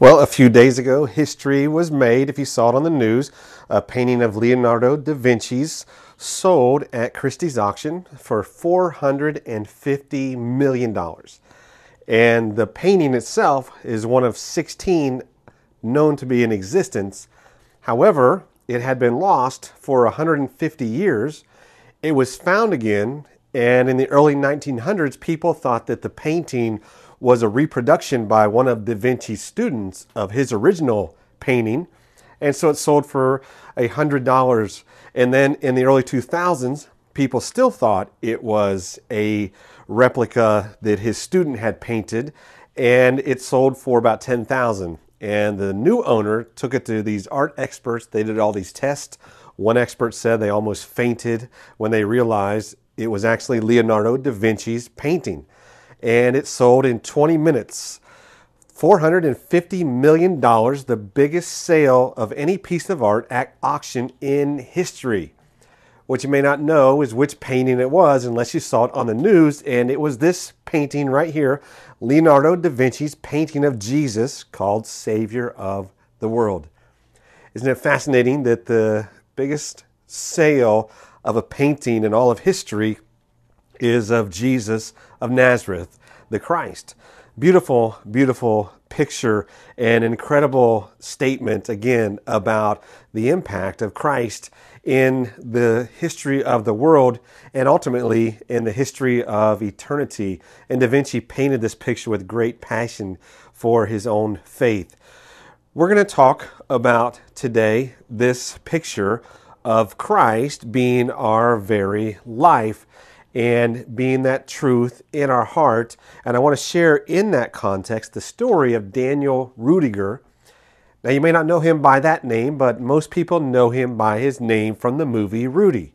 Well, a few days ago, history was made, if you saw it on the news. A painting of Leonardo da Vinci's sold at Christie's auction for $450 million. And the painting itself is one of 16 known to be in existence. However, it had been lost for 150 years. It was found again, and in the early 1900s, people thought that the painting was a reproduction by one of Da Vinci's students of his original painting. And so it sold for $100. And then in the early 2000s, people still thought it was a replica that his student had painted. And it sold for about 10000 And the new owner took it to these art experts. They did all these tests. One expert said they almost fainted when they realized it was actually Leonardo da Vinci's painting and it sold in 20 minutes. $450 million, the biggest sale of any piece of art at auction in history. What you may not know is which painting it was unless you saw it on the news, and it was this painting right here Leonardo da Vinci's painting of Jesus called Savior of the World. Isn't it fascinating that the biggest sale of a painting in all of history is of Jesus of Nazareth, the Christ. Beautiful, beautiful picture and incredible statement again about the impact of Christ in the history of the world and ultimately in the history of eternity. And Da Vinci painted this picture with great passion for his own faith. We're going to talk about today this picture of Christ being our very life and being that truth in our heart. And I want to share in that context the story of Daniel Ruettiger. Now, you may not know him by that name, but most people know him by his name from the movie Rudy.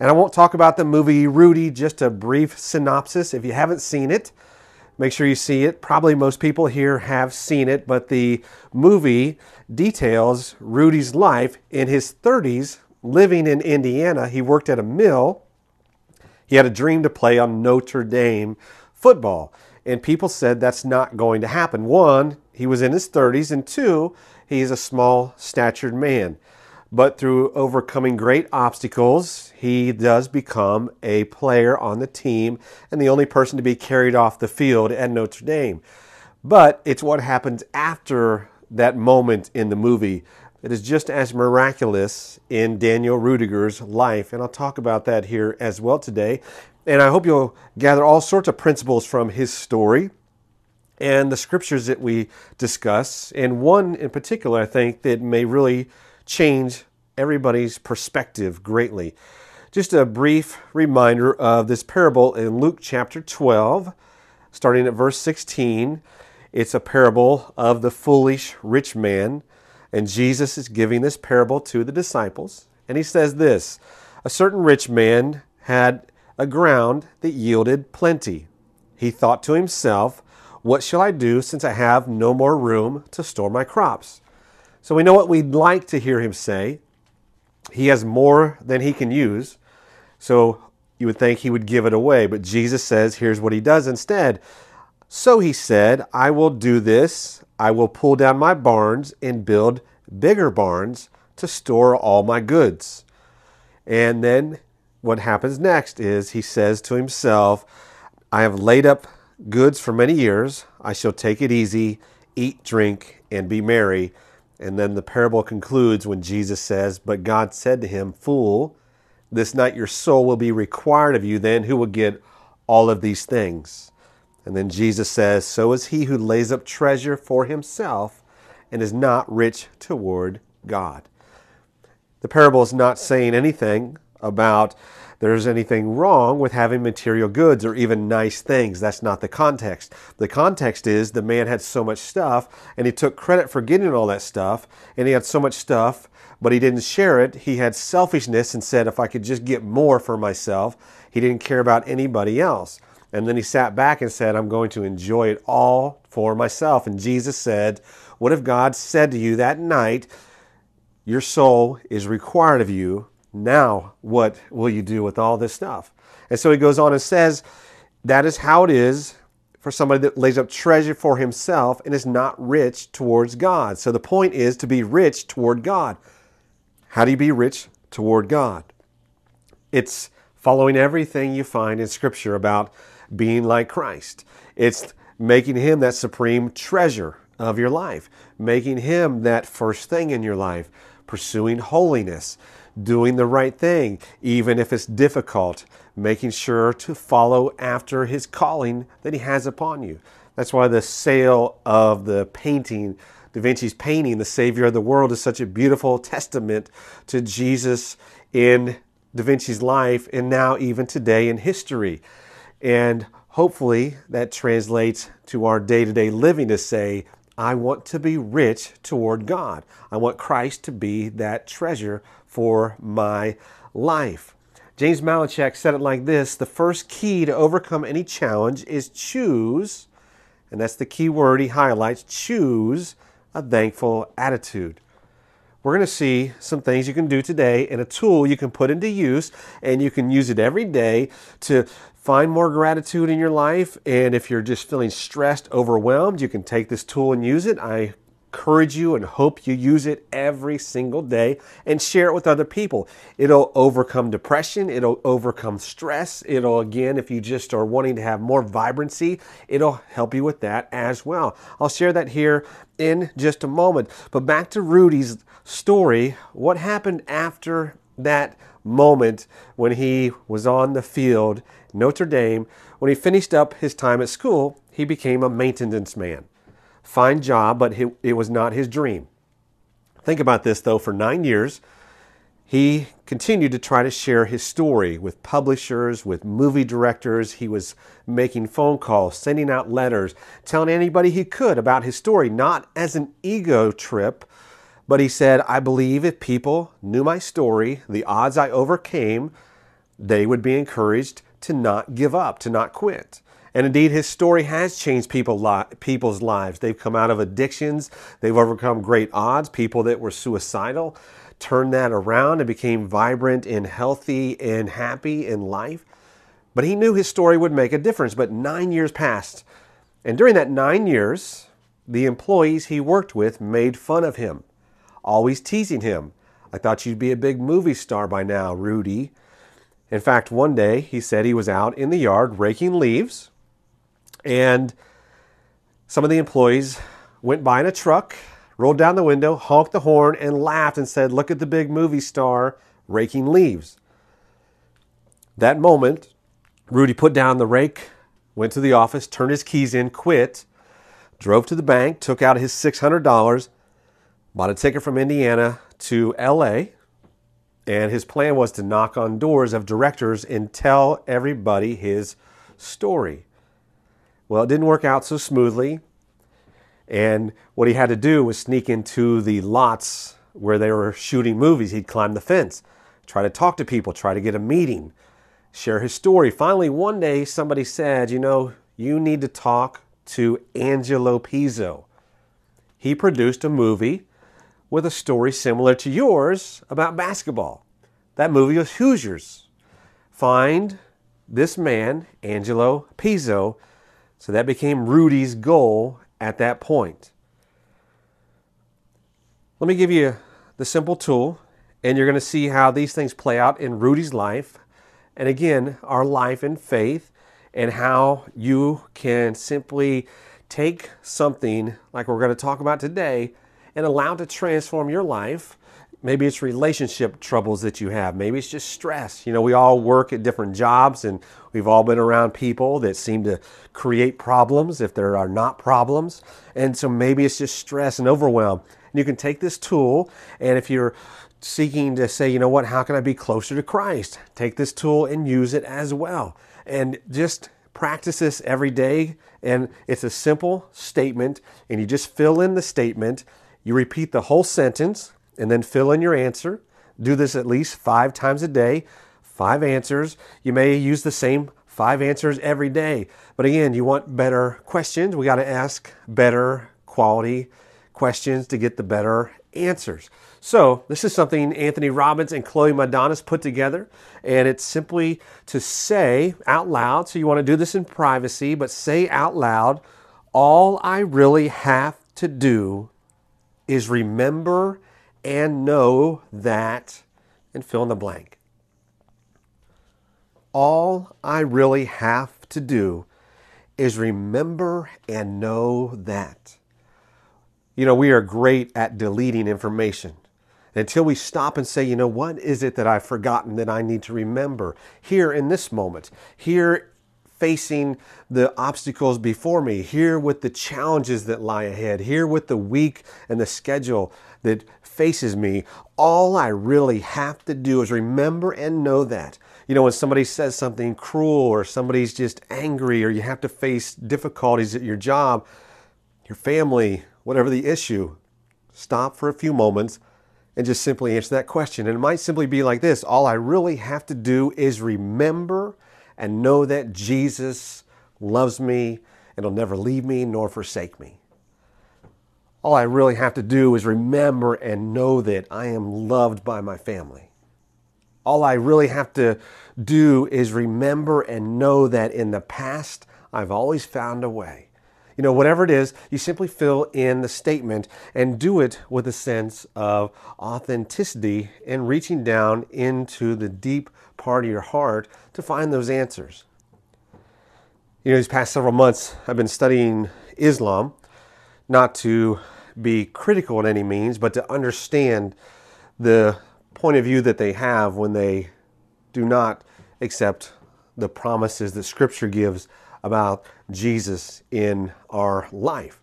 And I won't talk about the movie Rudy, just a brief synopsis. If you haven't seen it, make sure you see it. Probably most people here have seen it, but the movie details Rudy's life in his 30s living in Indiana. He worked at a mill he had a dream to play on Notre Dame football. And people said that's not going to happen. One, he was in his 30s, and two, he's a small statured man. But through overcoming great obstacles, he does become a player on the team and the only person to be carried off the field at Notre Dame. But it's what happens after that moment in the movie that is just as miraculous in Daniel Ruettiger's life. And I'll talk about that here as well today. And I hope you'll gather all sorts of principles from his story and the scriptures that we discuss. And one in particular, I think, that may really change everybody's perspective greatly. Just a brief reminder of this parable in Luke chapter 12, starting at verse 16. It's a parable of the foolish rich man. And Jesus is giving this parable to the disciples. And he says this A certain rich man had a ground that yielded plenty. He thought to himself, What shall I do since I have no more room to store my crops? So we know what we'd like to hear him say. He has more than he can use. So you would think he would give it away. But Jesus says, Here's what he does instead. So he said, I will do this. I will pull down my barns and build bigger barns to store all my goods. And then what happens next is he says to himself, I have laid up goods for many years. I shall take it easy, eat, drink, and be merry. And then the parable concludes when Jesus says, But God said to him, Fool, this night your soul will be required of you, then who will get all of these things? And then Jesus says, So is he who lays up treasure for himself and is not rich toward God. The parable is not saying anything about there's anything wrong with having material goods or even nice things. That's not the context. The context is the man had so much stuff and he took credit for getting all that stuff and he had so much stuff, but he didn't share it. He had selfishness and said, if I could just get more for myself, he didn't care about anybody else. And then he sat back and said, I'm going to enjoy it all for myself. And Jesus said, What if God said to you that night, Your soul is required of you? Now, what will you do with all this stuff? And so he goes on and says, That is how it is for somebody that lays up treasure for himself and is not rich towards God. So the point is to be rich toward God. How do you be rich toward God? It's following everything you find in Scripture about being like Christ. It's making Him that supreme treasure of your life, making Him that first thing in your life, pursuing holiness, doing the right thing, even if it's difficult, making sure to follow after His calling that He has upon you. That's why the sale of the painting, Da Vinci's painting, The Savior of the World, is such a beautiful testament to Jesus in Da Vinci's life and now even today in history. And hopefully that translates to our day to day living to say, I want to be rich toward God. I want Christ to be that treasure for my life. James Malinchak said it like this The first key to overcome any challenge is choose, and that's the key word he highlights choose a thankful attitude. We're going to see some things you can do today and a tool you can put into use, and you can use it every day to find more gratitude in your life. And if you're just feeling stressed, overwhelmed, you can take this tool and use it. I encourage you and hope you use it every single day and share it with other people. It'll overcome depression, it'll overcome stress. It'll, again, if you just are wanting to have more vibrancy, it'll help you with that as well. I'll share that here in just a moment. But back to Rudy's story what happened after that moment when he was on the field, Notre Dame? When he finished up his time at school, he became a maintenance man fine job, but it was not his dream. Think about this though, for nine years, he continued to try to share his story with publishers, with movie directors. He was making phone calls, sending out letters, telling anybody he could about his story, not as an ego trip, but he said, I believe if people knew my story, the odds I overcame, they would be encouraged to not give up, to not quit. And indeed, his story has changed people li- people's lives. They've come out of addictions, they've overcome great odds. People that were suicidal turned that around and became vibrant and healthy and happy in life. But he knew his story would make a difference. But nine years passed. And during that nine years, the employees he worked with made fun of him, always teasing him. I thought you'd be a big movie star by now, Rudy. In fact, one day he said he was out in the yard raking leaves and some of the employees went by in a truck, rolled down the window, honked the horn, and laughed and said, Look at the big movie star raking leaves. That moment, Rudy put down the rake, went to the office, turned his keys in, quit, drove to the bank, took out his $600, bought a ticket from Indiana to LA, and his plan was to knock on doors of directors and tell everybody his story. Well, it didn't work out so smoothly. And what he had to do was sneak into the lots where they were shooting movies. He'd climb the fence, try to talk to people, try to get a meeting, share his story. Finally, one day, somebody said, You know, you need to talk to Angelo Pizzo. He produced a movie with a story similar to yours about basketball. That movie was Hoosiers. Find this man, Angelo Pizzo, so that became Rudy's goal at that point. Let me give you the simple tool, and you're going to see how these things play out in Rudy's life. And again, our life in faith, and how you can simply take something like we're going to talk about today and allow it to transform your life Maybe it's relationship troubles that you have. Maybe it's just stress. You know, we all work at different jobs and we've all been around people that seem to create problems if there are not problems. And so maybe it's just stress and overwhelm. And you can take this tool and if you're seeking to say, you know what, how can I be closer to Christ? Take this tool and use it as well. And just practice this every day. And it's a simple statement, and you just fill in the statement. You repeat the whole sentence and then fill in your answer. Do this at least five times a day, five answers. You may use the same five answers every day. But again, you want better questions. We got to ask better quality questions to get the better answers. So, this is something Anthony Robbins and Cloé Madanes put together, and it's simply to say out loud. So, you want to do this in privacy, but say out loud, All I really have to do is remember and know that, and fill in the blank. All I really have to do is remember and know that. You know, we are great at deleting information until we stop and say, you know, what is it that I've forgotten that I need to remember here in this moment, here facing the obstacles before me, here with the challenges that lie ahead, here with the week and the schedule that faces me. All I really have to do is remember and know that. You know, when somebody says something cruel or somebody's just angry or you have to face difficulties at your job, your family, whatever the issue, stop for a few moments and just simply answer that question. And it might simply be like this All I really have to do is remember and know that Jesus loves me and will never leave me nor forsake me. All I really have to do is remember and know that I am loved by my family. All I really have to do is remember and know that in the past, I've always found a way. You know, whatever it is, you simply fill in the statement and do it with a sense of authenticity and reaching down into the deep part of your heart to find those answers. You know, these past several months, I've been studying Islam, not to be critical in any means, but to understand the point of view that they have when they do not accept the promises that Scripture gives about Jesus in our life.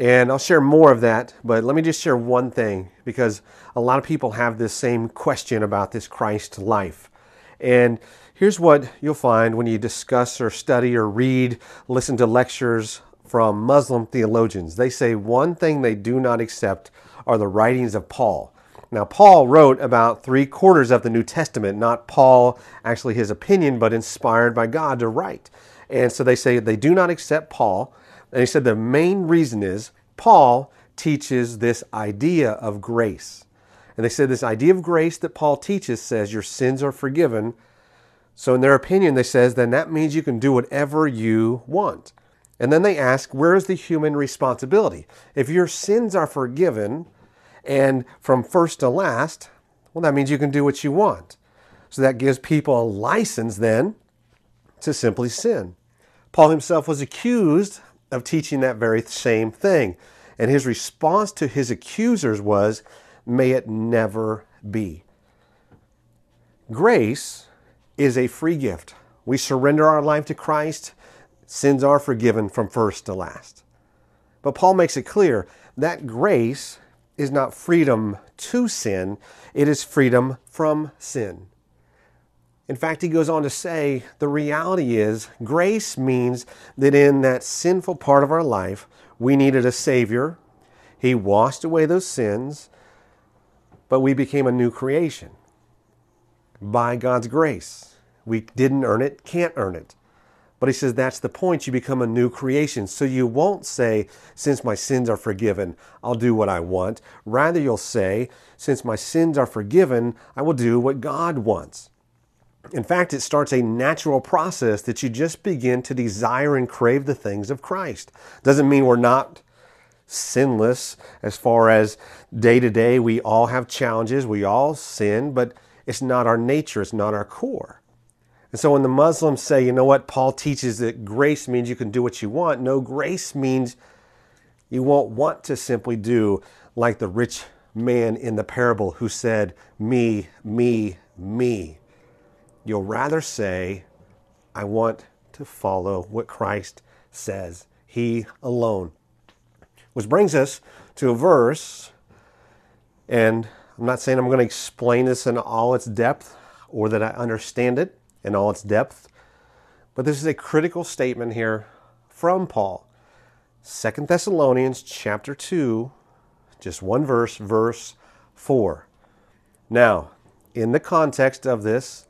And I'll share more of that, but let me just share one thing because a lot of people have this same question about this Christ life. And here's what you'll find when you discuss or study or read, listen to lectures from Muslim theologians. They say one thing they do not accept are the writings of Paul. Now, Paul wrote about three quarters of the New Testament, not Paul, actually his opinion, but inspired by God to write. And so they say they do not accept Paul. And he said the main reason is Paul teaches this idea of grace. And they said this idea of grace that Paul teaches says your sins are forgiven. So in their opinion, they says then that means you can do whatever you want. And then they ask, where is the human responsibility? If your sins are forgiven and from first to last, well, that means you can do what you want. So that gives people a license then to simply sin. Paul himself was accused of teaching that very same thing. And his response to his accusers was, May it never be. Grace is a free gift. We surrender our life to Christ, sins are forgiven from first to last. But Paul makes it clear that grace is not freedom to sin, it is freedom from sin. In fact, he goes on to say the reality is grace means that in that sinful part of our life, we needed a Savior. He washed away those sins, but we became a new creation by God's grace. We didn't earn it, can't earn it. But he says that's the point. You become a new creation. So you won't say, since my sins are forgiven, I'll do what I want. Rather, you'll say, since my sins are forgiven, I will do what God wants. In fact, it starts a natural process that you just begin to desire and crave the things of Christ. Doesn't mean we're not sinless as far as day to day. We all have challenges, we all sin, but it's not our nature, it's not our core. And so when the Muslims say, you know what, Paul teaches that grace means you can do what you want, no, grace means you won't want to simply do like the rich man in the parable who said, Me, me, me. You'll rather say, I want to follow what Christ says, He alone. Which brings us to a verse, and I'm not saying I'm going to explain this in all its depth or that I understand it in all its depth, but this is a critical statement here from Paul. 2 Thessalonians chapter 2, just one verse, verse 4. Now, in the context of this,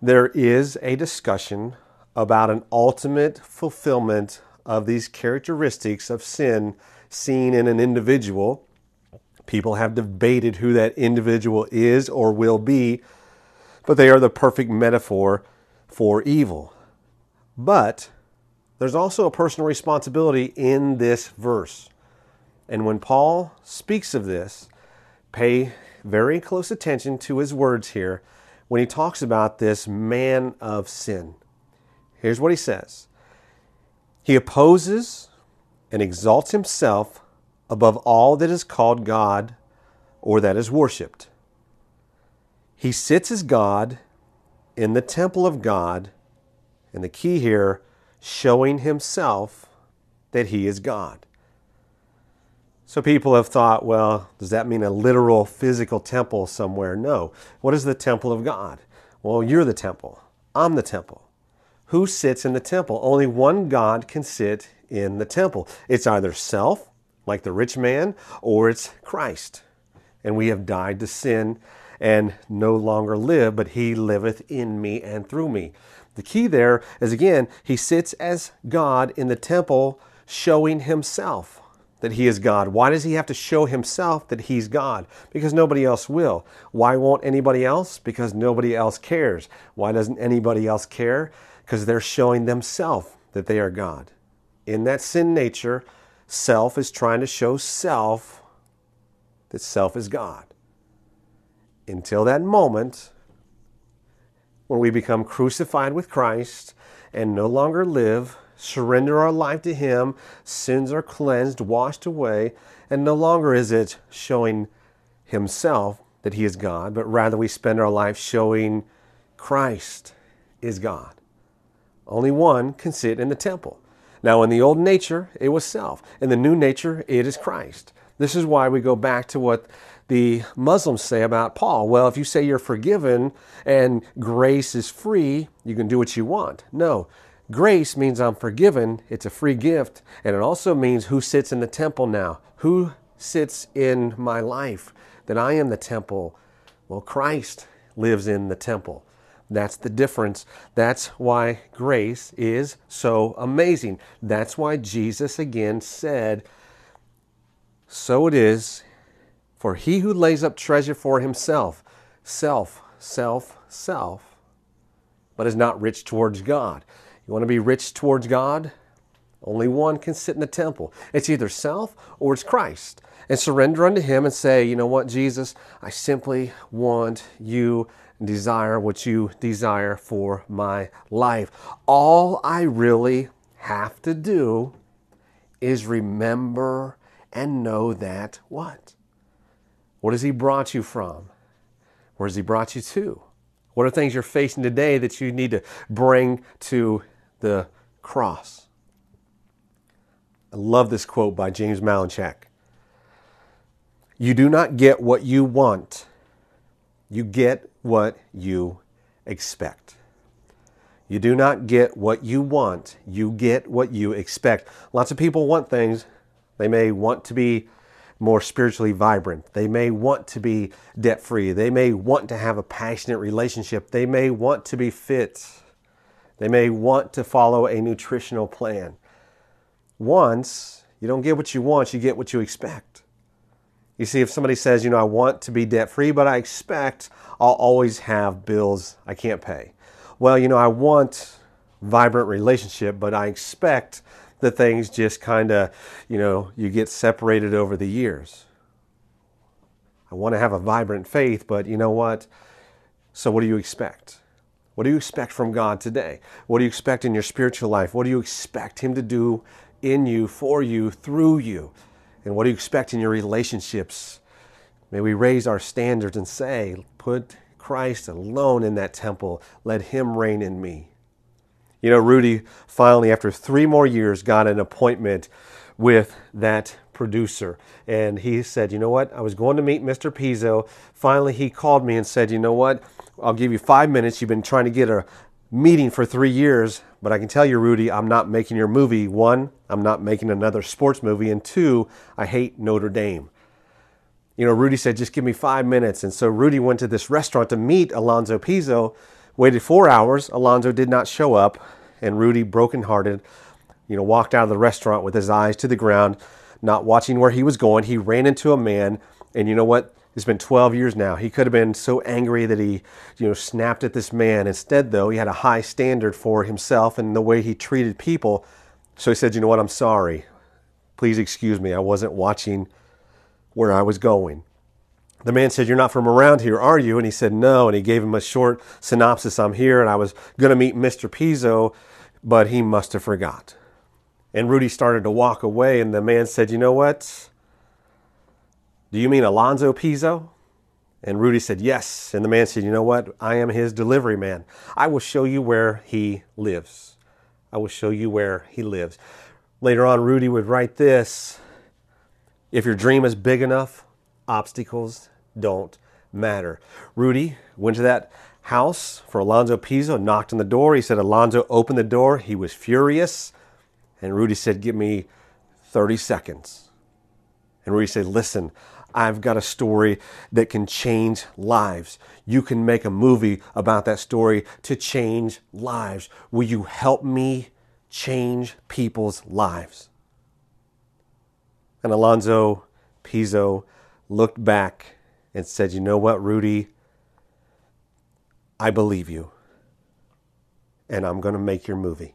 there is a discussion about an ultimate fulfillment of these characteristics of sin seen in an individual. People have debated who that individual is or will be, but they are the perfect metaphor for evil. But there's also a personal responsibility in this verse. And when Paul speaks of this, pay very close attention to his words here when he talks about this man of sin. Here's what he says He opposes and exalts himself above all that is called God or that is worshiped. He sits as God in the temple of God, and the key here, showing himself that he is God. So people have thought, well, does that mean a literal physical temple somewhere? No. What is the temple of God? Well, you're the temple. I'm the temple. Who sits in the temple? Only one God can sit in the temple. It's either self, like the rich man, or it's Christ. And we have died to sin and no longer live, but he liveth in me and through me. The key there is again, he sits as God in the temple, showing himself that he is God. Why does he have to show himself that he's God? Because nobody else will. Why won't anybody else? Because nobody else cares. Why doesn't anybody else care? Because they're showing themselves that they are God. In that sin nature, self is trying to show self that self is God. Until that moment, when we become crucified with Christ and no longer live, surrender our life to Him, sins are cleansed, washed away, and no longer is it showing Himself that He is God, but rather we spend our life showing Christ is God. Only one can sit in the temple. Now, in the old nature, it was self. In the new nature, it is Christ. This is why we go back to what the Muslims say about Paul. Well, if you say you're forgiven and grace is free, you can do what you want. No, Grace means I'm forgiven, it's a free gift, and it also means who sits in the temple now. Who sits in my life? That I am the temple. Well, Christ lives in the temple. That's the difference. That's why grace is so amazing. That's why Jesus again said, So it is for he who lays up treasure for himself, self, self, self, but is not rich towards God. You want to be rich towards God? Only one can sit in the temple. It's either self or it's Christ. And surrender unto Him and say, you know what, Jesus, I simply want you and desire what you desire for my life. All I really have to do is remember and know that what? What has He brought you from? Where has He brought you to? What are things you're facing today that you need to bring to the cross. I love this quote by James Malinchak. You do not get what you want, you get what you expect. You do not get what you want, you get what you expect. Lots of people want things. They may want to be more spiritually vibrant. They may want to be debt free. They may want to have a passionate relationship. They may want to be fit. They may want to follow a nutritional plan. Once you don't get what you want, you get what you expect. You see, if somebody says, you know, I want to be debt free, but I expect I'll always have bills I can't pay. Well, you know, I want vibrant relationship, but I expect that things just kind of, you know, you get separated over the years. I want to have a vibrant faith, but you know what? So what do you expect? What do you expect from God today? What do you expect in your spiritual life? What do you expect Him to do in you, for you, through you? And what do you expect in your relationships? May we raise our standards and say, put Christ alone in that temple. Let Him reign in me. You know, Rudy finally, after three more years, got an appointment with that producer. And he said, You know what? I was going to meet Mr. Pizzo. Finally, he called me and said, You know what? I'll give you five minutes. You've been trying to get a meeting for three years, but I can tell you, Rudy, I'm not making your movie. One, I'm not making another sports movie. And two, I hate Notre Dame. You know, Rudy said, just give me five minutes. And so Rudy went to this restaurant to meet Alonzo Pizzo, waited four hours. Alonzo did not show up. And Rudy, brokenhearted, you know, walked out of the restaurant with his eyes to the ground. not watching where he was going. He ran into a man, and you know what? It's been 12 years now. He could have been so angry that he, you know, snapped at this man. Instead, though, he had a high standard for himself and the way he treated people. So he said, "You know what? I'm sorry. Please excuse me. I wasn't watching where I was going." The man said, You're not from around here, are you? And he said, No. And he gave him a short synopsis I'm here, and I was going to meet Mr. Pizzo, but he must have forgot. And Rudy started to walk away, and the man said, You know what? Do you mean Alonzo Pizzo? And Rudy said, Yes. And the man said, You know what? I am his delivery man. I will show you where he lives. I will show you where he lives. Later on, Rudy would write this If your dream is big enough, obstacles don't matter. Rudy went to that house for Alonzo Pizzo, knocked on the door. He said, Alonzo opened the door. He was furious. And Rudy said, Give me 30 seconds. And Rudy said, Listen, I've got a story that can change lives. You can make a movie about that story to change lives. Will you help me change people's lives? And Alonzo Pizzo looked back and said, You know what, Rudy? I believe you. And I'm going to make your movie.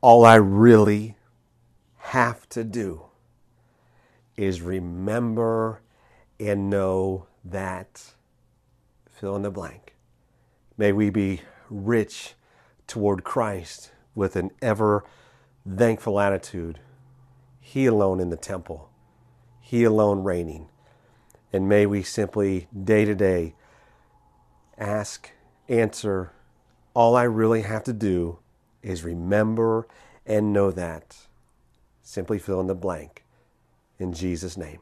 All I really have to do is remember and know that fill in the blank. May we be rich toward Christ with an ever thankful attitude. He alone in the temple, He alone reigning. And may we simply, day to day, ask, answer, all I really have to do is remember and know that. Simply fill in the blank in Jesus' name.